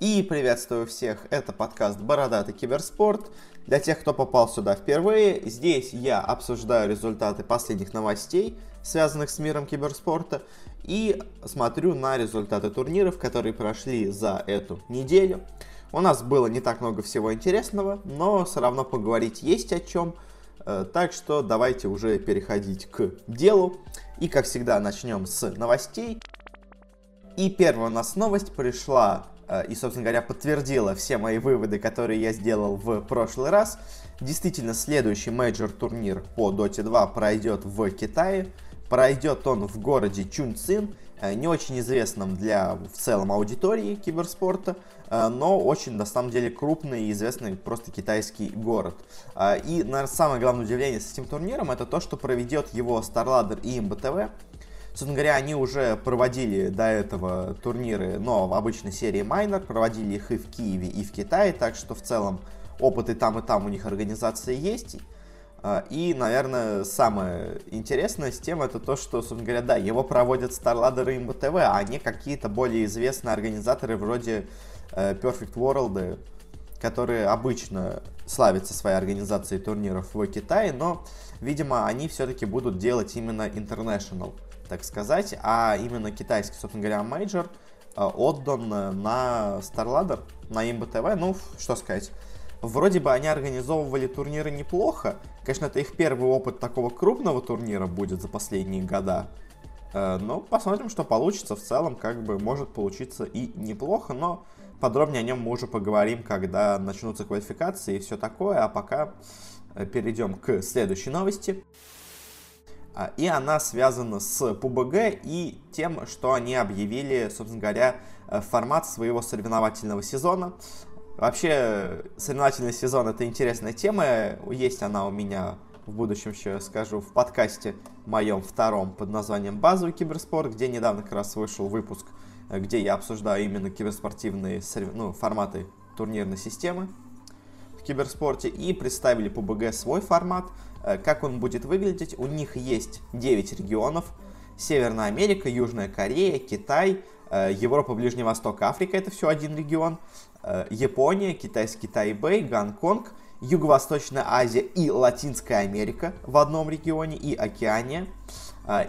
И приветствую всех, это подкаст «Бородатый киберспорт». Для тех, кто попал сюда впервые, здесь я обсуждаю результаты последних новостей, связанных с миром киберспорта, и смотрю на результаты турниров, которые прошли за эту неделю. У нас было не так много всего интересного, но все равно поговорить есть о чем. Э, так что давайте уже переходить к делу. И как всегда начнем с новостей. И первая у нас новость пришла и, собственно говоря, подтвердила все мои выводы, которые я сделал в прошлый раз. Действительно, следующий major турнир по Dota 2 пройдет в Китае. Пройдет он в городе Чунцин, э, не очень известном для в целом аудитории киберспорта, э, но очень на самом деле крупный и известный просто китайский город. И, наверное, самое главное удивление с этим турниром это то, что проведет его StarLadder и ImbaTV. Собственно говоря, они уже проводили до этого турниры, но в обычной серии Майнер, проводили их и в Киеве, и в Китае, так что в целом опыт и там, и там у них организация есть. А, и, наверное, самое интересное с тем это то, что, собственно говоря, да, его проводят StarLadder и МБТВ, а не какие-то более известные организаторы вроде э, Perfect World, которые обычно славятся своей организацией турниров в Китае, но, видимо, они все-таки будут делать именно International так сказать, а именно китайский, собственно говоря, major э, отдан на StarLadder, на ImbaTV, ну, что сказать. Вроде бы они организовывали турниры неплохо. Конечно, это их первый опыт такого крупного турнира будет за последние года. Э, но посмотрим, что получится. В целом, как бы, может получиться и неплохо, но подробнее о нем мы уже поговорим, когда начнутся квалификации и все такое. А пока э, перейдем к следующей новости. А, и она связана с PUBG и тем, что они объявили, собственно говоря, э, формат своего соревновательного сезона. Вообще, соревновательный сезон это интересная тема, есть она у меня в будущем еще скажу в подкасте моем втором под названием «Базовый киберспорт», где недавно как раз вышел выпуск, э, где я обсуждаю именно киберспортивные ну, форматы турнирной системы киберспорте, и представили PUBG свой формат – Э, как он будет выглядеть? У них есть 9 регионов. Северная Америка, Южная Корея, Китай, э, Европа, Ближний Восток, Африка, это все один регион, э, Япония, китайский Тайбэй, Гонконг, Юго-Восточная Азия и Латинская Америка в одном регионе и Океания.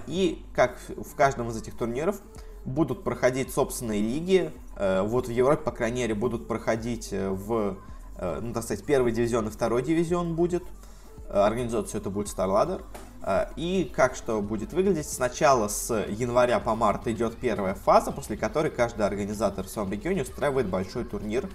И как в каждом из этих турниров будут проходить собственные лиги. Вот в Европе, по крайней мере, будут проходить в, ну, так сказать, первый дивизион и второй дивизион будет. Э, организовать это будет StarLadder. Э, и как что будет выглядеть? Сначала с января по март идет первая фаза, после которой каждый организатор в своем регионе устраивает большой турнир.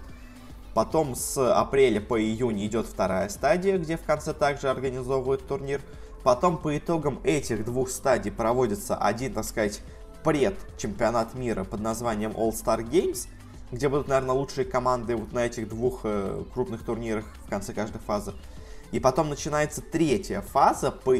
Потом с апреля по июнь идет вторая стадия, где в конце также организовывают турнир. Потом по итогам этих двух стадий проводится один, так сказать, пред-чемпионат мира под названием All-Star Games, где будут, наверное, лучшие команды вот на этих двух э, крупных турнирах в конце каждой фазы. И потом начинается третья фаза, по,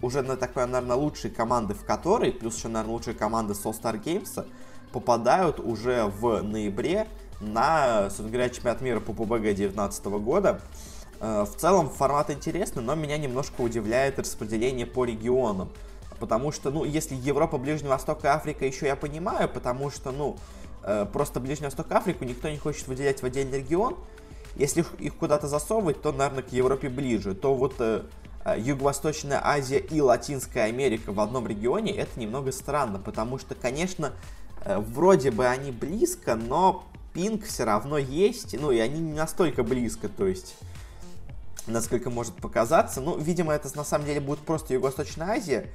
уже на такой, наверное, лучшие команды, в которой, плюс еще, наверное, лучшие команды Soul Star Games, попадают уже в ноябре на, собственно говоря, чемпионат мира по PUBG 2019 года. Э, в целом формат интересный, но меня немножко удивляет распределение по регионам. Потому что, ну, если Европа, Ближний Восток и Африка еще я понимаю, потому что, ну, э, просто Ближний Восток Африку никто не хочет выделять в отдельный регион, если их куда-то засовывать, то, наверное, к Европе ближе. То вот э, э, Юго-Восточная Азия и Латинская Америка в одном регионе, это немного странно, потому что, конечно, э, вроде бы они близко, но пинг все равно есть, ну и они не настолько близко, то есть насколько может показаться. Ну, видимо, это на самом деле будет просто Юго-Восточная Азия, э,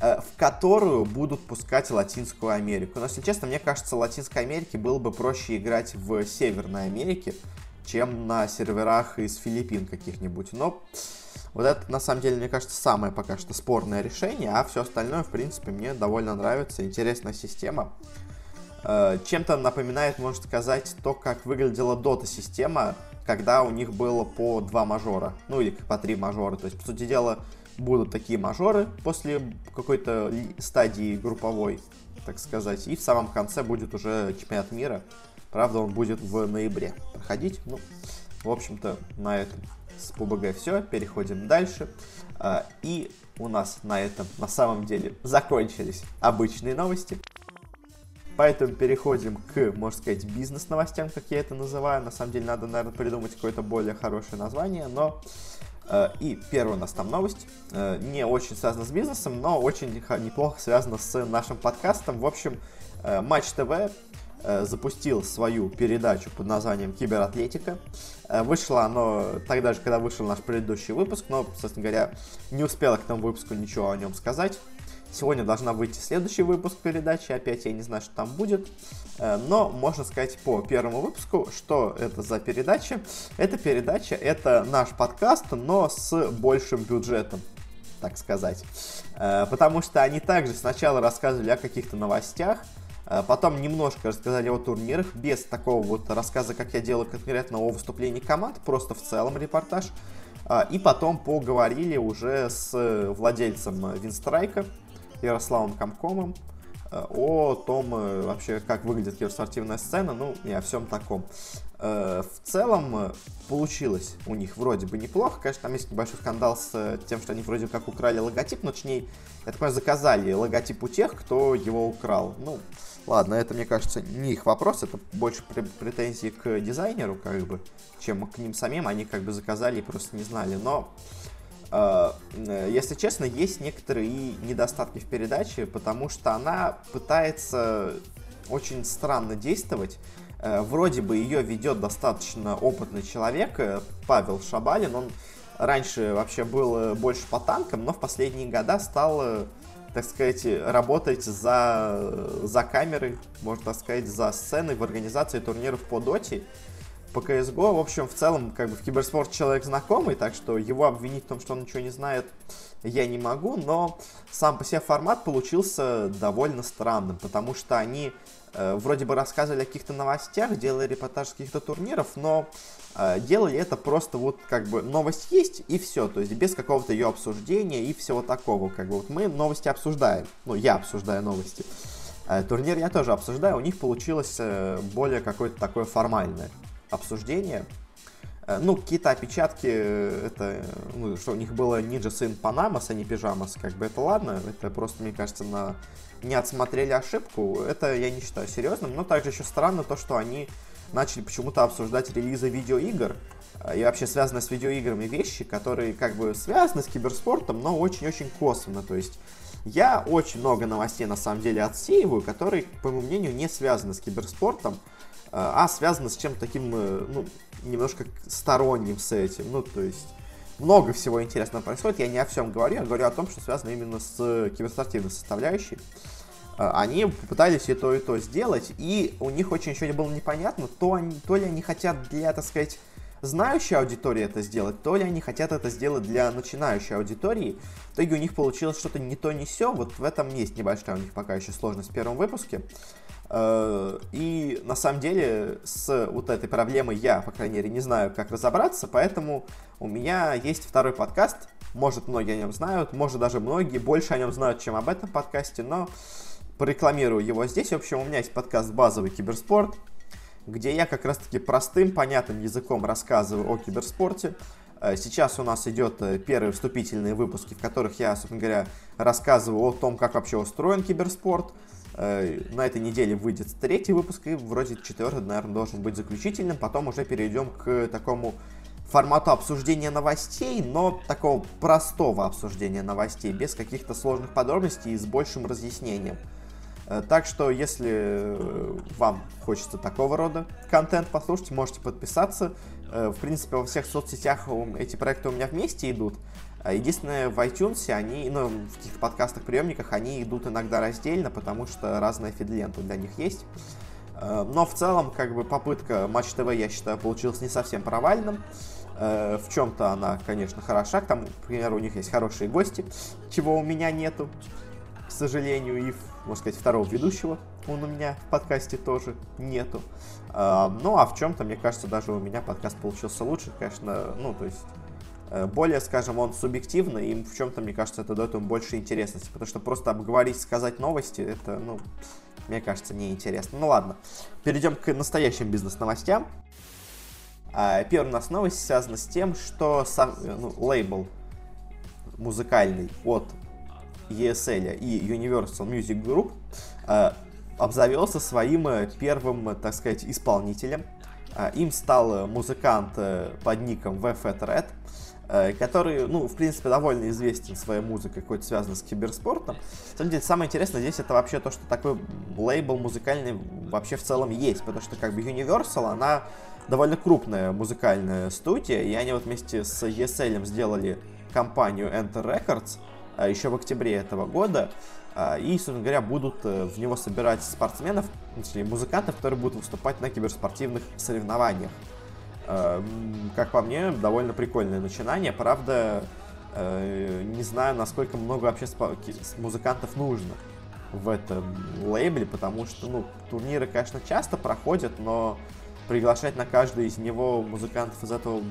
в которую будут пускать Латинскую Америку. Но, если честно, мне кажется, Латинской Америке было бы проще играть в Северной Америке, чем на серверах из Филиппин каких-нибудь. Но вот это, на самом деле, мне кажется, самое пока что спорное решение, а все остальное, в принципе, мне довольно нравится. Интересная система. Э, чем-то напоминает, можно сказать, то, как выглядела Dota-система, когда у них было по два мажора, ну или по три мажора. То есть, по сути дела, будут такие мажоры после какой-то стадии групповой, так сказать, и в самом конце будет уже чемпионат мира, Правда, он будет в ноябре проходить. Ну, в общем-то, на этом с PUBG все. Переходим дальше. А, и у нас на этом на самом деле закончились обычные новости. Поэтому переходим к, можно сказать, бизнес-новостям, как я это называю. На самом деле надо, наверное, придумать какое-то более хорошее название, но... Э, и первая у нас там новость, э, не очень связана с бизнесом, но очень неплохо связана с нашим подкастом. В общем, э, Матч ТВ запустил свою передачу под названием Кибератлетика. Вышло оно тогда же, когда вышел наш предыдущий выпуск, но, собственно говоря, не успела к тому выпуску ничего о нем сказать. Сегодня должна выйти следующий выпуск передачи, опять я не знаю, что там будет, э, но можно сказать по первому выпуску, что это за передача. Эта передача, это наш подкаст, но с большим бюджетом так сказать. Э, потому что они также сначала рассказывали о каких-то новостях, э, потом немножко рассказали о турнирах, без такого вот рассказа, как я делаю конкретно о выступлении команд, просто в целом репортаж. И потом поговорили уже с владельцем Винстрайка, Ярославом Комкомом э, о том э, вообще, как выглядит киберспортивная сцена, ну и о всем таком. Э, в целом получилось у них вроде бы неплохо. Конечно, там есть небольшой скандал с тем, что они вроде как украли логотип, но точнее, я так понимаю, заказали логотип у тех, кто его украл. Ну, ладно, это, мне кажется, не их вопрос, это больше претензии к дизайнеру, как бы, чем к ним самим. Они как бы заказали и просто не знали. Но если честно, есть некоторые недостатки в передаче, потому что она пытается очень странно действовать. Э, вроде бы ее ведет достаточно опытный человек, э, Павел Шабалин. Он раньше вообще был больше по танкам, но в последние года стал, так сказать, работать за, за камерой, можно так сказать, за сценой в организации турниров по доте по CSGO. В общем, в целом, как бы в киберспорт человек знакомый, так что его обвинить в том, что он ничего не знает, я не могу, но сам по себе формат получился довольно странным, потому что они э, вроде бы рассказывали о каких-то новостях, делали репортаж с каких-то турниров, но э, делали это просто вот как бы новость есть и все, то есть без какого-то ее обсуждения и всего такого, как бы вот мы новости обсуждаем, ну я обсуждаю новости. Э, турнир я тоже обсуждаю, у них получилось э, более какое-то такое формальное обсуждение. Э, ну, какие-то опечатки, э, это, ну, что у них было Ninja Сын Панамас, а не Пижамас, как бы это ладно, это просто, мне кажется, на не отсмотрели ошибку, это я не считаю серьезным, но также еще странно то, что они начали почему-то обсуждать релизы видеоигр э, и вообще связанные с видеоиграми вещи, которые как бы связаны с киберспортом, но очень-очень косвенно, то есть я очень много новостей на самом деле отсеиваю, которые, по моему мнению, не связаны с киберспортом, а связано с чем-то таким, э, ну, немножко сторонним с этим. Ну, то есть много всего интересного происходит. Я не о всем говорю, я говорю о том, что связано именно с киберспортивной составляющей. А, они попытались и то, и то сделать, и у них очень еще не было непонятно, то, они, то ли они хотят для, так сказать, знающей аудитории это сделать, то ли они хотят это сделать для начинающей аудитории. В итоге у них получилось что-то не то, не все. Вот в этом есть небольшая у них пока еще сложность в первом выпуске. Э, и на самом деле с вот этой проблемой я, по крайней мере, не знаю, как разобраться, поэтому у меня есть второй подкаст. Может, многие о нем знают, может, даже многие больше о нем знают, чем об этом подкасте, но порекламирую его здесь. В общем, у меня есть подкаст «Базовый киберспорт», где я как раз-таки простым, понятным языком рассказываю о киберспорте. Э, сейчас у нас идет э, первые вступительные выпуски, в которых я, собственно говоря, рассказываю о том, как вообще устроен киберспорт, на этой неделе выйдет третий выпуск, и вроде четвертый, наверное, должен быть заключительным. Потом уже перейдем к такому формату обсуждения новостей, но такого простого обсуждения новостей, без каких-то сложных подробностей и с большим разъяснением. Э, так что, если вам хочется такого рода контент послушать, можете подписаться. Э, в принципе, во всех соцсетях эти проекты у меня вместе идут. А единственное, в iTunes они, ну, в каких-то подкастах, приемниках, они идут иногда раздельно, потому что разная фидлента для них есть. Э, но в целом, как бы, попытка Матч ТВ, я считаю, получилась не совсем провальным. Э, в чем-то она, конечно, хороша. Там, к примеру, у них есть хорошие гости, чего у меня нету, к сожалению, и, можно сказать, второго ведущего он у меня в подкасте тоже нету. Э, ну, а в чем-то, мне кажется, даже у меня подкаст получился лучше, конечно, ну, то есть Э, более, скажем, он субъективный, и в чем-то, мне кажется, это дает ему больше интересности, потому что просто обговорить, сказать новости, это, ну, мне кажется, неинтересно. Ну ладно, перейдем к настоящим бизнес-новостям. А, первая у нас новость связана с тем, что сам, ну, лейбл музыкальный от ESL и Universal Music Group а, обзавелся своим первым, так сказать, исполнителем. Им стал музыкант под ником VFat Red, который, ну, в принципе, довольно известен своей музыкой, какой-то связанной с киберспортом. На самом деле, самое интересное здесь это вообще то, что такой лейбл музыкальный вообще в целом есть, потому что как бы Universal, она довольно крупная музыкальная студия, и они вот вместе с ESL сделали компанию Enter Records а, еще в октябре этого года, а, и, собственно говоря, будут э, в него собирать спортсменов, точнее, музыкантов, которые будут выступать на киберспортивных соревнованиях. А, как по мне, довольно прикольное начинание, правда, э, не знаю, насколько много вообще музыкантов нужно в этом лейбле, потому что, ну, турниры, конечно, часто проходят, но приглашать на каждый из него музыкантов из этого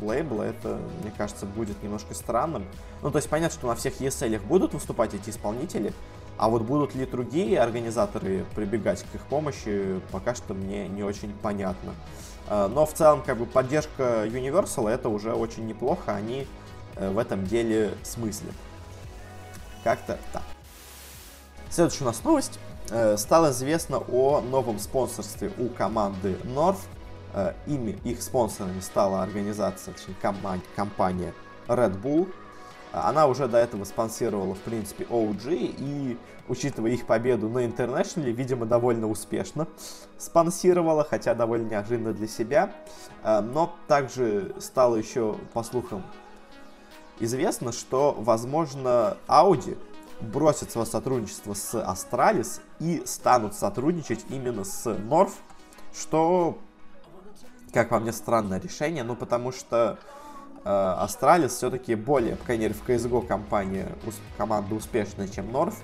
лейбла, это, мне кажется, будет немножко странным. Ну, то есть понятно, что на всех ESL будут выступать эти исполнители, а вот будут ли другие организаторы прибегать к их помощи, пока что мне не очень понятно. А, но в целом, как бы, поддержка Universal это уже очень неплохо, они э, в этом деле смыслят. Как-то так. Следующая у нас новость. Э, стало известно о новом спонсорстве у команды North. Э, ими, их спонсорами стала организация, точнее, компания Red Bull. Она уже до этого спонсировала, в принципе, OG, и, учитывая их победу на Интернешнале, видимо, довольно успешно спонсировала, хотя довольно неожиданно для себя. Э, но также стало еще, по слухам, известно, что, возможно, Audi бросят свое сотрудничество с Astralis и станут сотрудничать именно с North, что, как по мне, странное решение, ну потому что э, Astralis все-таки более, по крайней мере, в CSGO компания, команда успешная, чем North.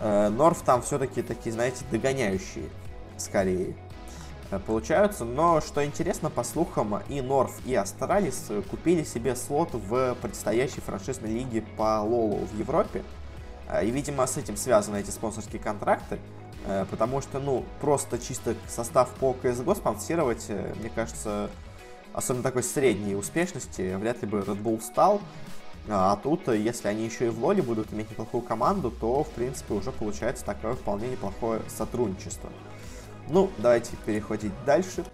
Э, North там все-таки такие, знаете, догоняющие, скорее э, получаются. Но, что интересно, по слухам, и Норф, и Astralis купили себе слот в предстоящей франшизной лиге по Лолу в Европе. И, видимо, с этим связаны эти спонсорские контракты, потому что, ну, просто чисто состав по CSGO спонсировать, мне кажется, особенно такой средней успешности, вряд ли бы Red Bull стал. А тут, если они еще и в лоле будут иметь неплохую команду, то, в принципе, уже получается такое вполне неплохое сотрудничество. Ну, давайте переходить дальше.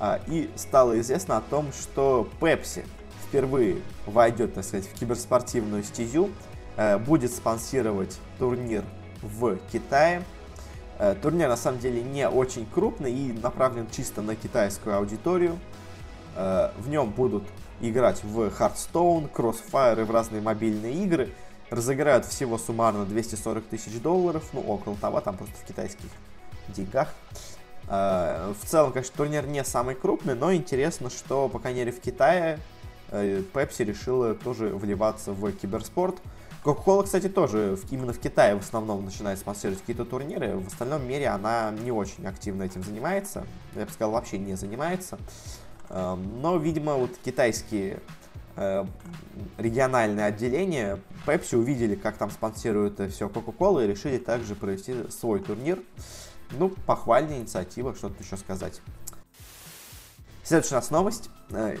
А, и стало известно о том, что Pepsi впервые войдет, так сказать, в киберспортивную стезю Э, будет спонсировать турнир в Китае. Э, турнир на самом деле не очень крупный и направлен чисто на китайскую аудиторию. Э, в нем будут играть в Hearthstone, Crossfire и в разные мобильные игры. Разыграют всего суммарно 240 тысяч долларов, ну около того, там просто в китайских деньгах. В целом, конечно, турнир не самый крупный, но интересно, что, по крайней мере, в Китае Pepsi решила тоже вливаться в киберспорт. Coca-Cola, кстати, тоже именно в Китае в основном начинает спонсировать какие-то турниры. В остальном мире она не очень активно этим занимается. Я бы сказал, вообще не занимается. Эм, но, видимо, вот китайские э, региональные отделения Pepsi увидели, как там спонсируют все Coca-Cola и решили также провести свой турнир. Ну, похвальная инициатива, что тут еще сказать. Следующая у нас новость, э,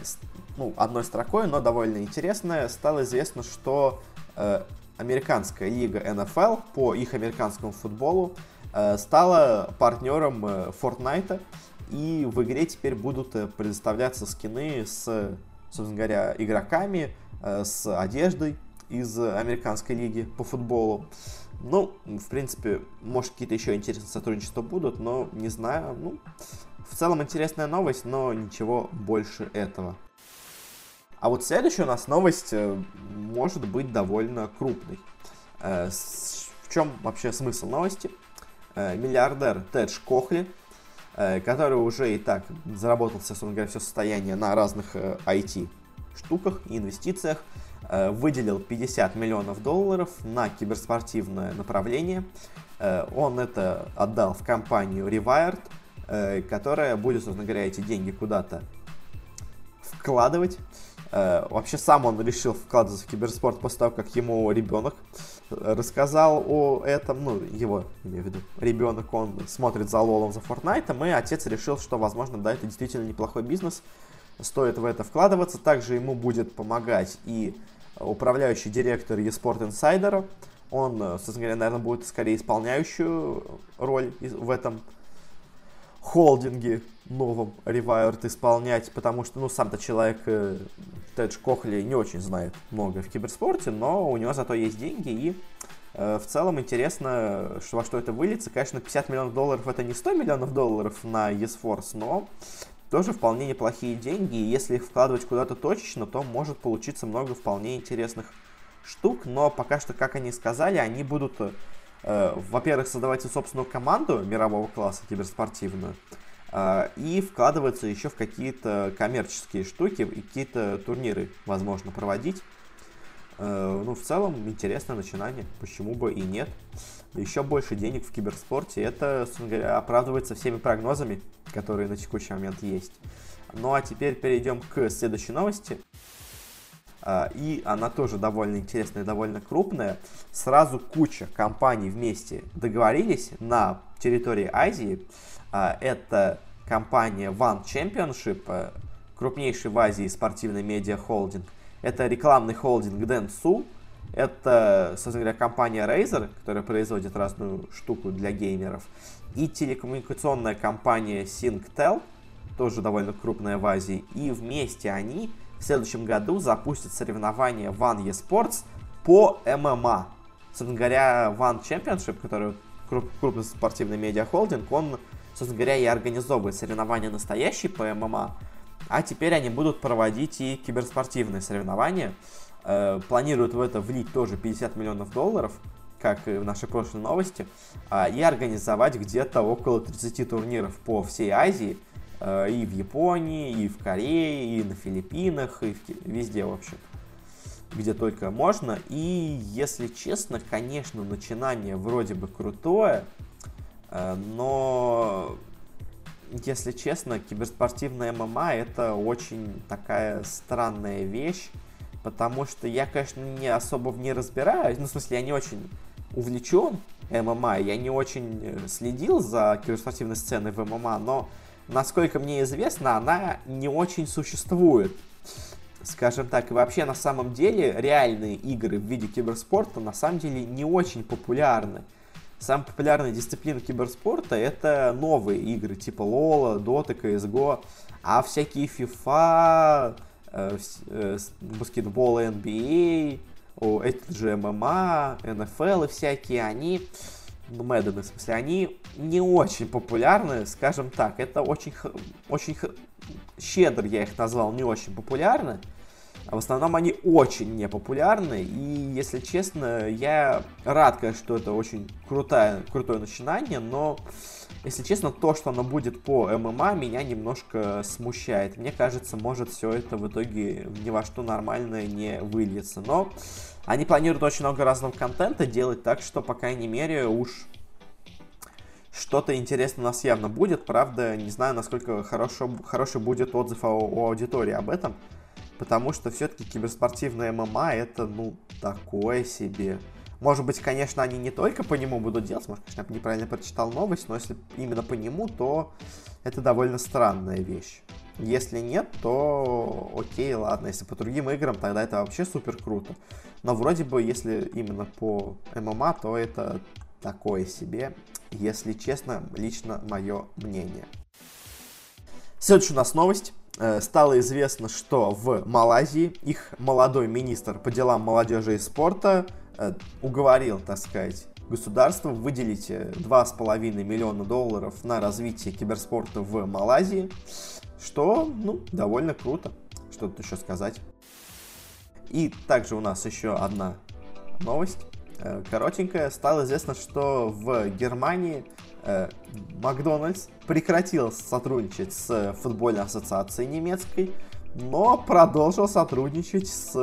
ну, одной строкой, но довольно интересная. Стало известно, что Э, американская лига NFL по их американскому футболу э, стала партнером э, Fortnite, и в игре теперь будут предоставляться скины с, собственно говоря, игроками, с одеждой из американской лиги по футболу. Ну, в принципе, может, какие-то еще интересные сотрудничества будут, но не знаю. Ну, в целом интересная новость, но ничего больше этого. А вот следующая у нас новость э, может быть довольно крупной. Э, в чем вообще смысл новости? Э, миллиардер Тедж Кохли, который уже и так заработал, собственно говоря, все состояние на разных IT-штуках и инвестициях, выделил 50 миллионов долларов на киберспортивное направление. Он это отдал в компанию Rewired, которая будет, собственно говоря, эти деньги куда-то вкладывать. Э, вообще сам он решил вкладываться в киберспорт после того, как ему ребенок рассказал о этом, ну, его, имею в виду, ребенок, он смотрит за Лолом, за Фортнайтом, и отец решил, что, возможно, да, это действительно неплохой бизнес, стоит в это вкладываться. Также ему будет помогать и управляющий директор eSport Insider, Он, собственно говоря, наверное, будет скорее исполняющую роль в этом холдинге новом Rewired исполнять, потому что, ну, сам-то человек, э, Тедж Кохли, не очень знает много в киберспорте, но у него зато есть деньги, и э, в целом интересно, что, во что это выльется. Конечно, 50 миллионов долларов это не 100 миллионов долларов на eSforce, но тоже вполне неплохие деньги, и если их вкладывать куда-то точечно, то может получиться много вполне интересных штук, но пока что, как они сказали, они будут, э, во-первых, создавать собственную команду мирового класса киберспортивную, э, и вкладываться еще в какие-то коммерческие штуки и какие-то турниры, возможно, проводить. Э, ну, в целом, интересное начинание, почему бы и нет. Еще больше денег в киберспорте, это, говоря, оправдывается всеми прогнозами, которые на текущий момент есть. Ну а теперь перейдем к следующей новости. А, и она тоже довольно интересная довольно крупная. Сразу куча компаний вместе договорились на территории Азии. А, это компания One Championship, э, крупнейший в Азии спортивный медиа-холдинг. Это рекламный холдинг Dentsu. Это, собственно говоря, компания Razer, которая производит разную штуку для геймеров. И телекоммуникационная компания Singtel, тоже довольно крупная в Азии. И вместе они в следующем году запустит соревнования One eSports по ММА. Собственно говоря, One Championship, который круп, крупный спортивный медиахолдинг, он, собственно говоря, и организовывает соревнования настоящие по ММА, а теперь они будут проводить и киберспортивные соревнования. Э, планируют в это влить тоже 50 миллионов долларов, как и в нашей прошлой новости, э, и организовать где-то около 30 турниров по всей Азии – и в Японии, и в Корее, и на Филиппинах, и в, везде, в общем, где только можно. И, если честно, конечно, начинание вроде бы крутое, э, но, если честно, киберспортивная ММА это очень такая странная вещь, потому что я, конечно, не особо в ней разбираюсь, ну, в смысле, я не очень увлечен ММА, я не очень э, следил за киберспортивной сценой в ММА, но насколько мне известно, она не очень существует. Скажем так, и вообще на самом деле реальные игры в виде киберспорта на самом деле не очень популярны. Самая популярная дисциплина киберспорта это новые игры типа Лола, Dota, CSGO, а всякие FIFA, э, э, баскетбол NBA, о, эти же ММА, НФЛ и всякие, они Мэддены, в смысле, они не очень популярны, скажем так. Это очень, очень щедро я их назвал, не очень популярны. А в основном они очень непопулярны. И, если честно, я рад, конечно, что это очень крутое, крутое начинание, но, если честно, то, что оно будет по ММА, меня немножко смущает. Мне кажется, может все это в итоге ни во что нормальное не выльется. Но они планируют очень много разного контента делать, так что, по крайней мере, уж что-то интересное у нас явно будет. Правда, не знаю, насколько хорошо, хороший будет отзыв о, у аудитории об этом. Потому что все-таки киберспортивная ММА это, ну, такое себе. Может быть, конечно, они не только по нему будут делать, может, конечно, я неправильно прочитал новость, но если именно по нему, то это довольно странная вещь. Если нет, то окей, ладно. Если по другим играм, тогда это вообще супер круто. Но вроде бы, если именно по ММА, то это такое себе, если честно, лично мое мнение. Следующая у нас новость. Э, стало известно, что в Малайзии их молодой министр по делам молодежи и спорта э, уговорил, так сказать, государство выделить 2,5 э, миллиона долларов на развитие киберспорта в Малайзии, что, ну, довольно круто. Что тут еще сказать. И также у нас еще одна новость, э, коротенькая. Стало известно, что в Германии э, Макдональдс прекратил сотрудничать с футбольной ассоциацией немецкой, но продолжил сотрудничать с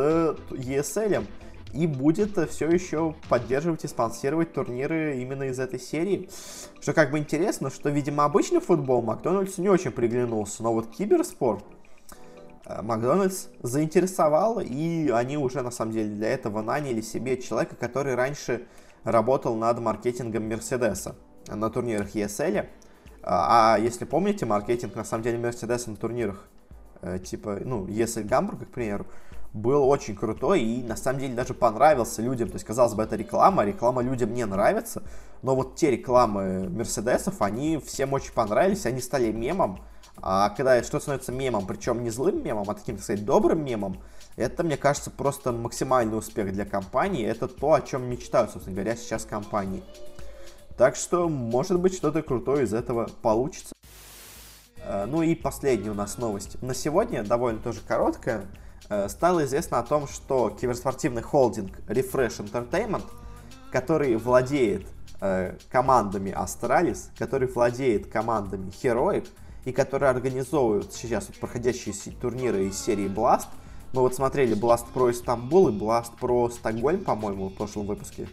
ESL и будет все еще поддерживать и спонсировать турниры именно из этой серии. Что как бы интересно, что, видимо, обычный футбол Макдональдсу не очень приглянулся, но вот киберспорт – Э, Макдональдс заинтересовал, и они уже, на самом деле, для этого наняли себе человека, который раньше работал над маркетингом Мерседеса на турнирах ESL. А, а если помните, маркетинг, на самом деле, Мерседеса на турнирах, э, типа, ну, ESL Гамбург, к примеру, был очень крутой и на самом деле даже понравился людям. То есть, казалось бы, это реклама, реклама людям не нравится, но вот те рекламы Мерседесов, они всем очень понравились, они стали мемом. А когда что становится мемом, причем не злым мемом, а таким, так сказать, добрым мемом, это, мне кажется, просто максимальный успех для компании. Это то, о чем мечтают, собственно говоря, сейчас компании. Так что, может быть, что-то крутое из этого получится. Э, ну и последняя у нас новость. На сегодня, довольно тоже короткая, стало известно о том, что киберспортивный холдинг Refresh Entertainment, который владеет э, командами Astralis, который владеет командами Heroic и который организовывает сейчас вот проходящие турниры из серии Blast. Мы вот смотрели Blast Pro Истанбул и Blast Pro Стокгольм, по-моему, в прошлом выпуске.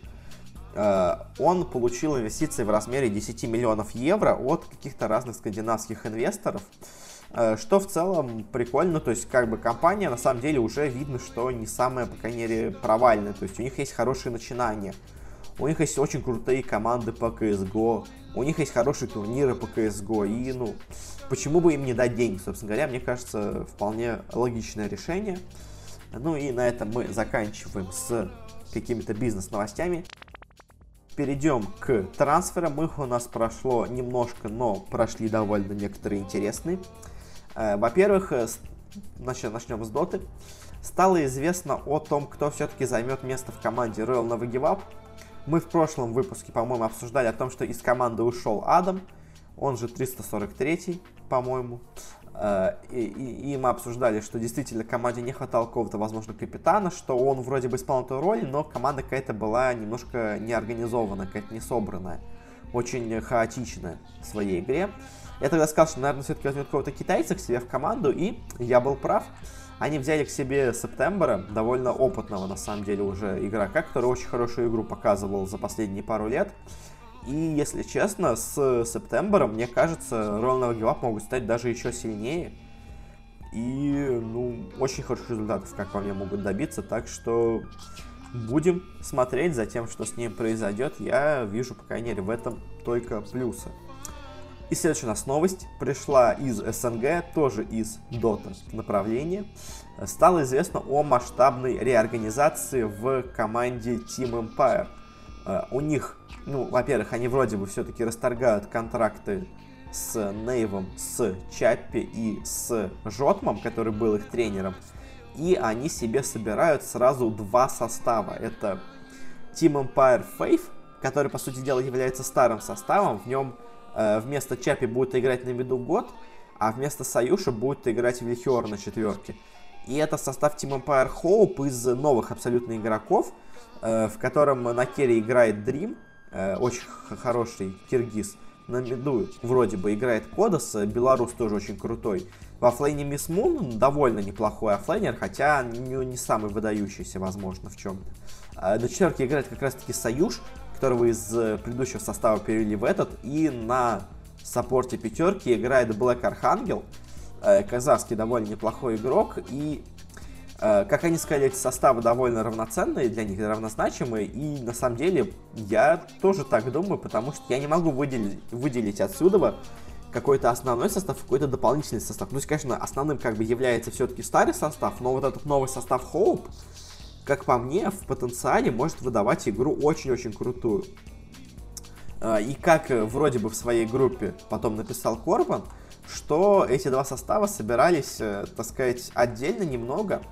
Э, он получил инвестиции в размере 10 миллионов евро от каких-то разных скандинавских инвесторов. Э, что в целом прикольно, то есть как бы компания на самом деле уже видно, что не самая, по крайней мере, провальная. То есть у них есть хорошие начинания, у них есть очень крутые команды по CSGO, у них есть хорошие турниры по CSGO, и ну, почему бы им не дать деньги, собственно говоря, мне кажется, вполне логичное решение. Ну и на этом мы заканчиваем с какими-то бизнес-новостями перейдем к трансферам. Их у нас прошло немножко, но прошли довольно некоторые интересные. Э, во-первых, э, начнем, с доты. Стало известно о том, кто все-таки займет место в команде Royal Nova Give Up. Мы в прошлом выпуске, по-моему, обсуждали о том, что из команды ушел Адам, он же 343, по-моему. Э, и, и, и мы обсуждали, что действительно команде не хватало какого-то, возможно, капитана, что он вроде бы исполнил эту роль, но команда какая-то была немножко неорганизованная, какая-то не собранная, очень хаотичная в своей игре. Я тогда сказал, что, наверное, все-таки возьмет какого-то китайца к себе в команду, и я был прав. Они взяли к себе Септембера, довольно опытного, на самом деле, уже игрока, который очень хорошую игру показывал за последние пару лет. И, если честно, с Септембером, мне кажется, Give Up могут стать даже еще сильнее. И, ну, очень хороших результатов, как по мне, могут добиться. Так что будем смотреть за тем, что с ним произойдет. Я вижу, по крайней мере, в этом только плюсы. И следующая у нас новость пришла из СНГ, тоже из Dota направления. Стало известно о масштабной реорганизации в команде Team Empire. Э, у них ну, во-первых, они вроде бы все-таки расторгают контракты с Нейвом, с Чаппи и с Жотмом, который был их тренером. И они себе собирают сразу два состава. Это Team Empire Faith, который, по сути дела, является старым составом. В нем вместо Чапи будет играть на виду год, а вместо Саюша будет играть Вильхиор на четверке. И это состав Team Empire Hope из новых абсолютно игроков, э, в котором на carry играет Dream, э, очень хороший киргиз. На миду вроде бы играет Кодос, белорус тоже очень крутой. В оффлейне Мисс Мун довольно неплохой оффлейнер, хотя не, не самый выдающийся, возможно, в чем-то. Э, на четверке играет как раз-таки Союз, которого из э, предыдущего состава перевели в этот. И на саппорте пятерки играет Archangel, э, казахский довольно неплохой игрок. И Э, как они сказали, эти составы довольно равноценные для них, равнозначимые, и на самом деле я тоже так думаю, потому что я не могу выделить, выделить отсюда какой-то основной состав, какой-то дополнительный состав. Ну, конечно, основным как бы является все-таки старый состав, но вот этот новый состав Hope, как по мне, в потенциале может выдавать игру очень-очень крутую. Э, и как э, вроде бы в своей группе потом написал Корбан, что эти два состава собирались, так сказать, отдельно немного,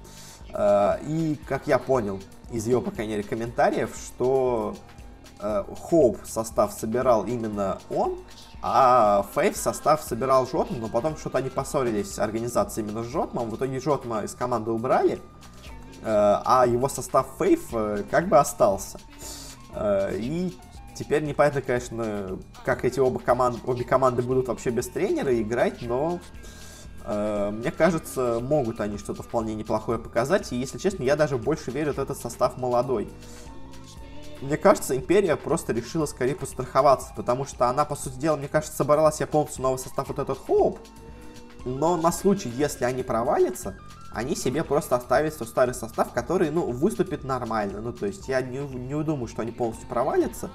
Э, и, как я понял из его, по крайней мере, комментариев, что Хоуп э, состав собирал именно он, а Фейв состав собирал Жотман, но потом что-то они поссорились с организацией именно с Жотмом. В итоге Жотма из команды убрали, э, а его состав Фейв как бы остался. И теперь непонятно, конечно, как эти оба команд, обе команды будут вообще без тренера играть, но Э, мне кажется, могут они что-то вполне неплохое показать. И, если честно, я даже больше верю в этот состав молодой. Мне кажется, Империя просто решила скорее постраховаться, потому что она, по сути дела, мне кажется, собрала себе полностью новый состав вот этот Хоуп. Но на случай, если они провалятся, они себе просто оставят свой старый состав, который, ну, выступит нормально. Ну, то есть я не, не думаю, что они полностью провалятся.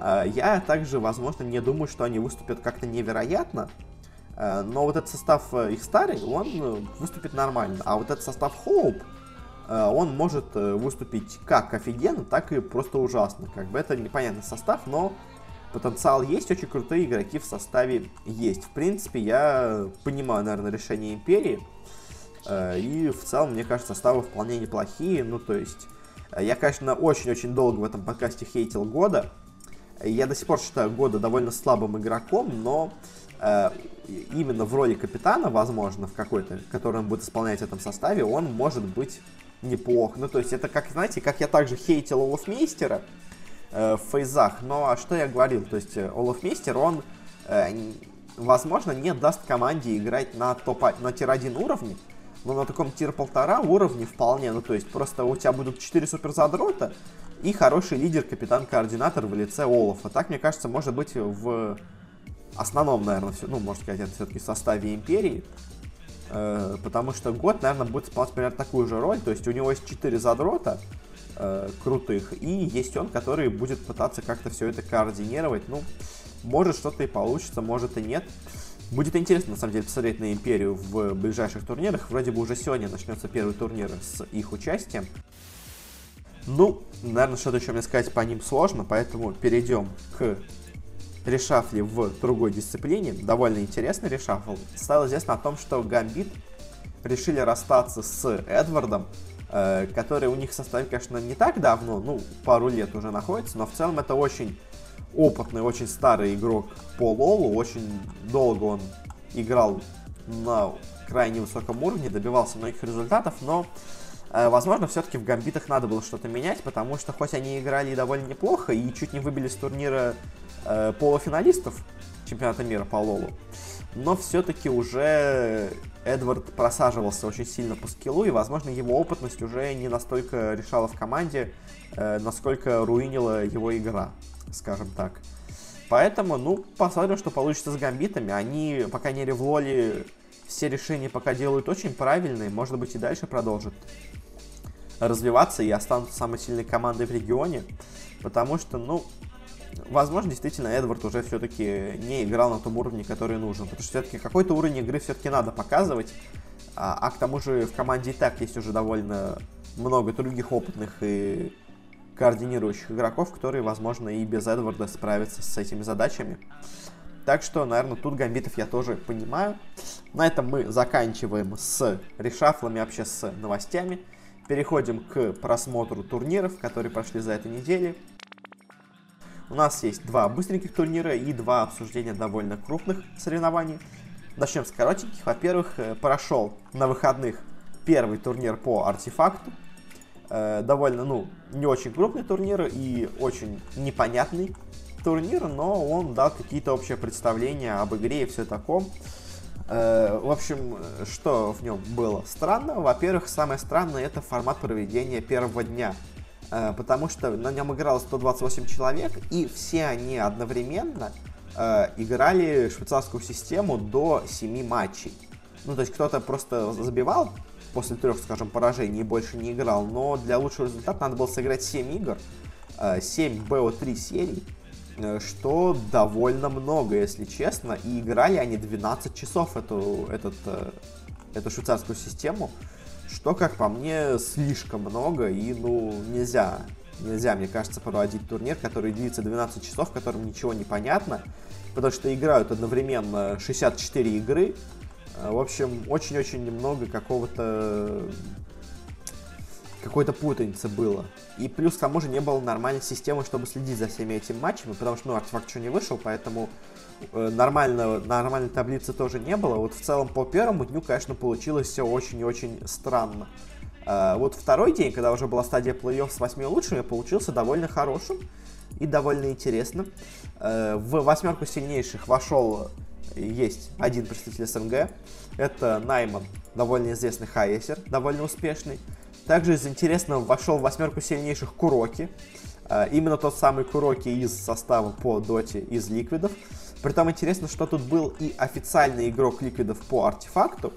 Э, я также, возможно, не думаю, что они выступят как-то невероятно. Э, но вот этот состав э, их старый, он выступит нормально. А вот этот состав э, он может выступить как офигенно, так и просто ужасно. Как бы это непонятный состав, но потенциал есть, очень крутые игроки в составе есть. В принципе, я понимаю, наверное, решение Империи. Э, и в целом, мне кажется, составы вполне неплохие. Ну, то есть, я, конечно, очень-очень долго в этом подкасте хейтил Года. Я до сих пор считаю Года довольно слабым игроком, но э, именно в роли капитана, возможно, в какой-то, который он будет исполнять в этом составе, он может быть неплох. Ну, то есть, это как, знаете, как я также хейтил Олафмейстера э, в фейзах, но а что я говорил? То есть, Олафмейстер, он, э, возможно, не даст команде играть на, топ на тир-1 уровне, но на таком тир-полтора уровне вполне, ну, то есть, просто у тебя будут 4 суперзадрота и хороший лидер, капитан-координатор в лице Олафа. Так, мне кажется, может быть в основном, наверное, все, ну, можно сказать, это все-таки в составе Империи, э, потому что год, наверное, будет исполнять примерно такую же роль, то есть у него есть 4 задрота э, крутых, и есть он, который будет пытаться как-то все это координировать, ну, может что-то и получится, может и нет. Будет интересно, на самом деле, посмотреть на Империю в ближайших турнирах. Вроде бы уже сегодня начнется первый турнир с их участием. Ну, наверное, что-то еще мне сказать по ним сложно, поэтому перейдем к решафли в другой дисциплине. Довольно интересный решафл. Стало известно о том, что Гамбит решили расстаться с Эдвардом, э, который у них в составе, конечно, не так давно, ну, пару лет уже находится, но в целом это очень опытный, очень старый игрок по Лолу, очень долго он играл на крайне высоком уровне, добивался многих результатов, но, э, возможно, все-таки в гамбитах надо было что-то менять, потому что хоть они играли довольно неплохо и чуть не выбили с турнира э, полуфиналистов чемпионата мира по Лолу, но все-таки уже Эдвард просаживался очень сильно по скиллу, и, возможно, его опытность уже не настолько решала в команде, э, насколько руинила его игра, скажем так. Поэтому, ну, посмотрим, что получится с гамбитами. Они, по крайней мере, в Лоле все решения пока делают очень правильные, может быть, и дальше продолжат развиваться и останутся самой сильной командой в регионе, потому что, ну, возможно, действительно, Эдвард уже все-таки не играл на том уровне, который нужен. Потому что все-таки какой-то уровень игры все-таки надо показывать. А, а к тому же в команде и так есть уже довольно много других опытных и координирующих игроков, которые, возможно, и без Эдварда справятся с этими задачами. Так что, наверное, тут гамбитов я тоже понимаю. На этом мы заканчиваем с решафлами, вообще с новостями. Переходим к просмотру турниров, которые прошли за эту неделю. У нас есть два быстреньких турнира и два обсуждения довольно крупных соревнований. Начнем с коротеньких. Во-первых, э, прошел на выходных первый турнир по артефакту. Э, довольно, ну, не очень крупный турнир и очень непонятный турнир, но он дал какие-то общие представления об игре и все таком. Э, в общем, что в нем было странно? Во-первых, самое странное это формат проведения первого дня. Э, потому что на нем играло 128 человек, и все они одновременно э, играли швейцарскую систему до 7 матчей. Ну, то есть кто-то просто забивал после трех, скажем, поражений больше не играл, но для лучшего результата надо было сыграть 7 игр, 7 BO3 серий, э, что довольно много, если честно, и играли они 12 часов эту, этот, эту швейцарскую систему что, как по мне, слишком много, и, ну, нельзя, нельзя, мне кажется, проводить турнир, который длится 12 часов, в котором ничего не понятно, потому что играют одновременно 64 игры, э, в общем, очень-очень немного какого-то какой-то путаницы было. И плюс к тому же не было нормальной системы, чтобы следить за всеми этими матчами, потому что, ну, артефакт еще не вышел, поэтому Э, нормального, нормальной таблицы тоже не было. Вот в целом по первому дню, конечно, получилось все очень и очень странно. Э, вот второй день, когда уже была стадия плей-офф с восьми лучшими, получился довольно хорошим и довольно интересным. Э, в восьмерку сильнейших вошел есть один представитель СНГ. Это Найман, довольно известный хайесер, довольно успешный. Также из интересного вошел в восьмерку сильнейших Куроки. Именно тот самый Куроки из состава по доте из Ликвидов. Притом интересно, что тут был и официальный игрок Ликвидов по артефакту,